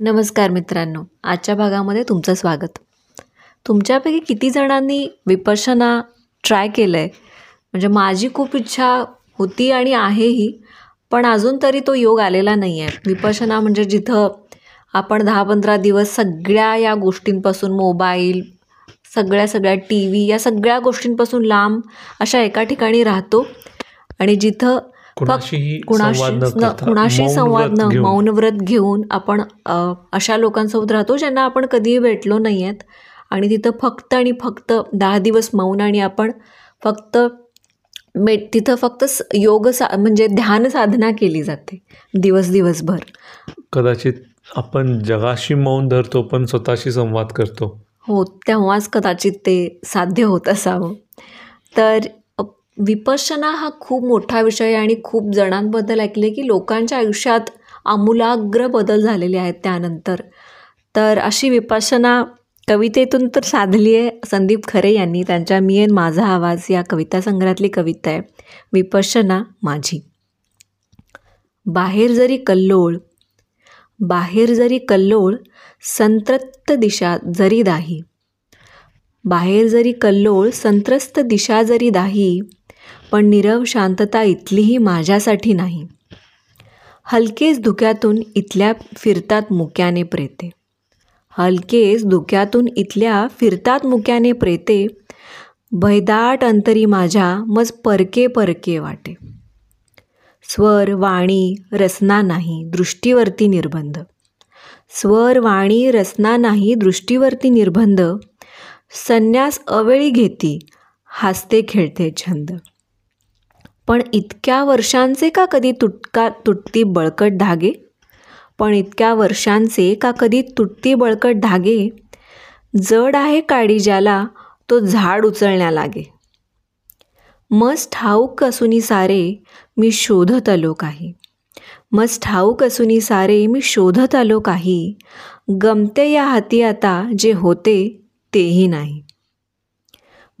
नमस्कार मित्रांनो. आजच्या भागामध्ये तुमचं स्वागत. तुमच्यापैकी किती जणांनी विपर्शना ट्राय केलं आहे म्हणजे माझी खूप इच्छा होती आणि आहेही पण अजून तरी तो योग आलेला नाही आहे विपर्शना म्हणजे जिथं आपण दहा पंधरा दिवस सगळ्या या गोष्टींपासून मोबाईल सगळ्या सगळ्या टी व्ही या सगळ्या गोष्टींपासून लांब अशा एका ठिकाणी राहतो. आणि जिथं कुणाशीही कुणाशी संवाद न न- करता, कुणाशी मौन संवाद व्रत न घेऊन. आपण अशा लोकांसोबत राहतो ज्यांना आपण कधीही भेटलो नाही आहेत आणि तिथं फक्त आणि फक्त दहा दिवस मौन आणि आपण फक्त मे तिथं फक्त योग सा म्हणजे ध्यान साधना केली जाते. दिवस दिवसभर. कदाचित आपण जगाशी मौन धरतो पण स्वतःशी संवाद करतो. हो तेव्हाच कदाचित ते साध्य होत असावं. तर विपश्यना हा खूप मोठा विषय आहे आणि खूप जणांबद्दल ऐकले की लोकांच्या आयुष्यात आमूलाग्र बदल झालेले आहेत त्यानंतर. तर अशी विपश्यना कवितेतून तर साधली आहे. संदीप खरे यांनी त्यांच्या मी एन माझा आवाज या कविता संग्रहातली कविता आहे. विपश्यना माझी. बाहेर जरी कल्लोळ बाहेर जरी कल्लोळ संत्रस्त दिशा जरी दाही. बाहेर जरी कल्लोळ संत्रस्त दिशा जरी दाही पण नीरव शांतता इथलीही माझ्यासाठी नाही. हलकेच धुक्यातून इथल्या फिरतात मुक्याने प्रेते. हलकेच धुक्यातून इथल्या फिरतात मुक्याने प्रेते. भयदाट अंतरी माझ्या मज परके परके वाटे. स्वर वाणी रसना नाही दृष्टीवरती निर्बंध. स्वर वाणी रसना नाही दृष्टीवरती निर्बंध. संन्यास अवेळी घेती हासते खेळते छंद. पण इतक्या वर्षांचे का कधी तुटका तुटती बळकट धागे? पण इतक्या वर्षांचे का कधी तुटती बळकट धागे? जड आहे काडी ज्याला तो झाड उचलण्या लागे मस्त ठाऊक असूनी सारे मी शोधत आलो काही. मस्त ठाऊक असूनी सारे मी शोधत आलो काही. गमते या हाती आता जे होते तेही नाही.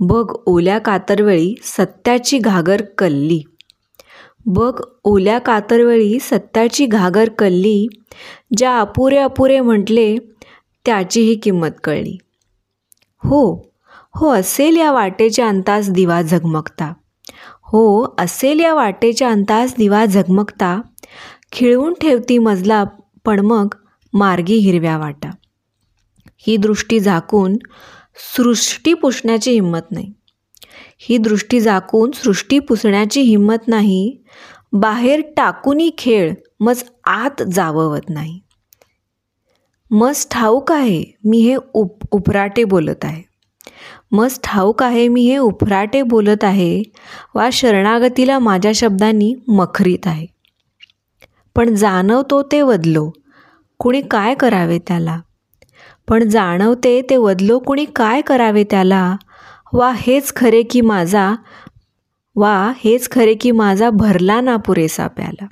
बघ ओल्या कातरवेळी सत्याची घागर कल्ली. बघ ओल्या कातरवेळी सत्याची घागर कल्ली ज्या अपुरे अपुरे म्हटले त्याचीही किंमत कळली. हो हो असेल या वाटेच्या अंतास दिवा झगमगता. हो असेल या वाटेच्या अंतास दिवा झगमगता. खिळवून ठेवती मजला पण मग मार्गी हिरव्या वाटा. ही दृष्टी झाकून सृष्टी पुसण्याची हिंमत नाही. ही दृष्टी झाकून सृष्टी पुसण्याची हिंमत नाही. बाहेर टाकूनी खेळ मज आत जाववत नाही. मस्त ठाऊक आहे मी हे उप उपराटे बोलत आहे. मस्त ठाऊक आहे मी हे उफराटे बोलत आहे वा शरणागतीला माझ्या शब्दांनी मखरीत आहे. पण जाणवतो ते बदलो कुणी काय करावे त्याला? पण जाणवते ते वदलो कुणी काय करावे त्याला? वा हेच खरे की माझा वा हेच खरे की माझा भरला ना पुरेसा प्याला.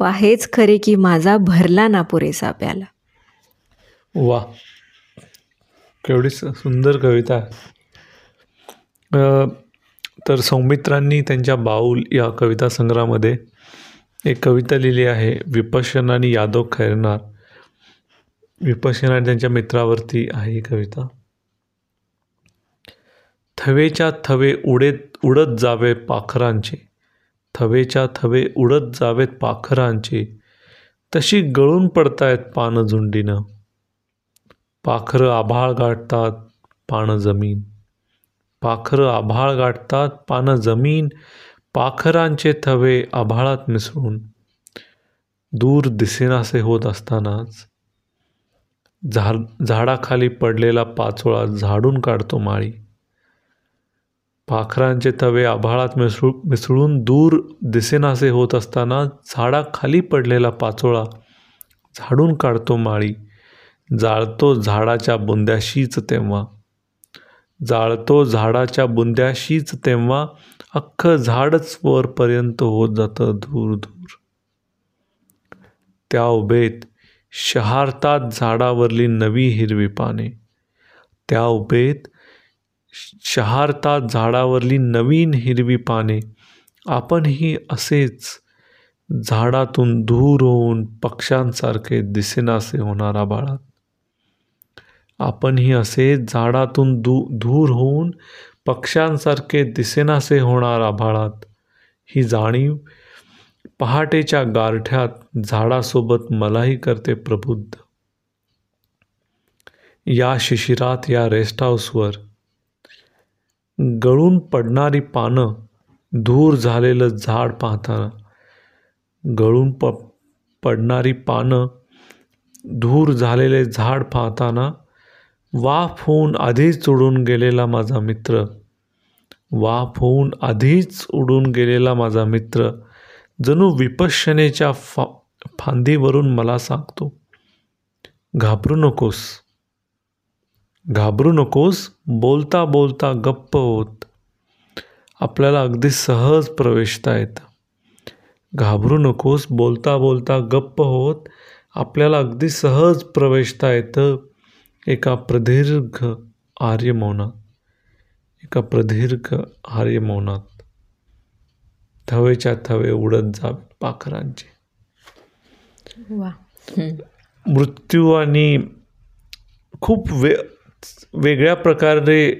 वा हेच खरे की माझा भरला ना पुरेसा प्याला. वा. केवढी सुंदर कविता. तर सौमित्रांनी त्यांच्या बाऊल या कविता संग्रहामध्ये एक कविता लिहिली आहे विपश्यना आणि यादव खैरनार. विपश्यना आणि त्यांच्या मित्रावरती आहे ही कविता. थवेच्या थवे उडेत उडत जावे पाखरांचे. थवेच्या थवे उडत जावेत पाखरांचे. तशी गळून पडतायत पानं झुंडीनं. पाखरं आभाळ गाठतात पानं जमीन. पाखरं आभाळ गाठतात पानं जमीन. पाखरांचे थवे आभाळात मिसळून. दूर दिसेनासे होत असतानाच झाड झाडाखाली पडलेला पाचोळा झाडून काढतो माळी. पाखरांचे तवे आभाळात मिसळू मिसळून दूर दिसेनासे होत असताना झाडाखाली पडलेला पाचोळा झाडून काढतो माळी. जाळतो झाडाच्या बुंद्याशीच तेव्हा. जाळतो झाडाच्या बुंद्याशीच तेव्हा अख्खं झाडच वरपर्यंत होत जातं दूर दूर. त्या उभेत शहारतात झाडावरली नवी हिरवी पाने. त्या उभेत शहारतात झाडावरली नवीन हिरवी पाने. आपणही असेच झाडातून दूर होऊन पक्ष्यांसारखे दिसेनासे होणार आभाळात आपणही असे झाडातून दू दूर होऊन पक्ष्यांसारखे दिसेनासे होणार आभाळात ही जाणीव पहाटेच्या गारठ्यात झाडासोबत मलाही करते प्रबुद्ध. या शिशिरात या रेस्ट हाऊसवर गळून पडणारी पानं धूर झालेलं झाड पाहताना गळून प पडणारी पानं धूर झालेले झाड पाहताना वाफ होऊन आधीच उडून गेलेला माझा मित्र वाफ होऊन आधीच उडून गेलेला माझा मित्र जणू विपश्यनेच्या फा फांदीवरून मला सांगतो घाबरू नकोस. घाबरू नकोस. बोलता बोलता गप्प होत. आपल्याला अगदी सहज प्रवेशता येतं. घाबरू नकोस. बोलता बोलता गप्प होत. आपल्याला अगदी सहज प्रवेशता येतं. एका प्रदीर्घ आर्यमौनात एका प्रदीर्घ आर्यमौनात. थवेच्या थवे उडत जावे पाखरांचे. मृत्यू आणि खूप वे वेगळ्या प्रकारे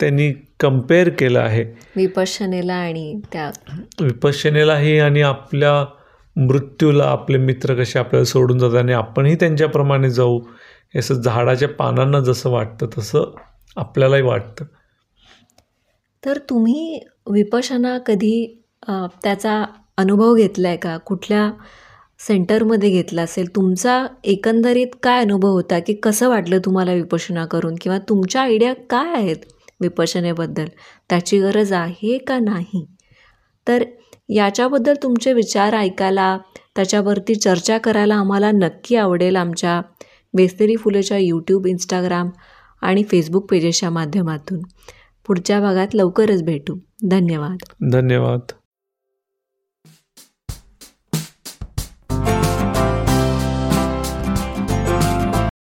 त्यांनी कंपेअर केलं आहे. विपश्यनेला आणि त्या विपश्यनेलाही आणि आपल्या मृत्यूला आपले मित्र कसे आपल्याला सोडून जातात आणि आपणही त्यांच्याप्रमाणे जाऊ असं झाडाच्या पानांना जसं वाटतं तसं आपल्यालाही वाटतं. तर तुम्ही विपशना कधी त्याचा अनुभव घेतला आहे का? कुठल्या सेंटरमध्ये घेतला असेल? तुमचा एकंदरीत काय अनुभव होता? की कसं वाटलं तुम्हाला विपशना करून? किंवा तुमच्या आयडिया काय आहेत विपशनेबद्दल त्याची गरज आहे का नाही? तर याच्याबद्दल तुमचे विचार ऐकायला त्याच्यावरती चर्चा करायला आम्हाला नक्की आवडेल आमच्या बेस्तरी फुलेच्या यूट्यूब इंस्टाग्राम आणि फेसबुक पेजेसच्या माध्यमातून. पुढच्या भागात लवकरच भेटू. धन्यवाद. धन्यवाद.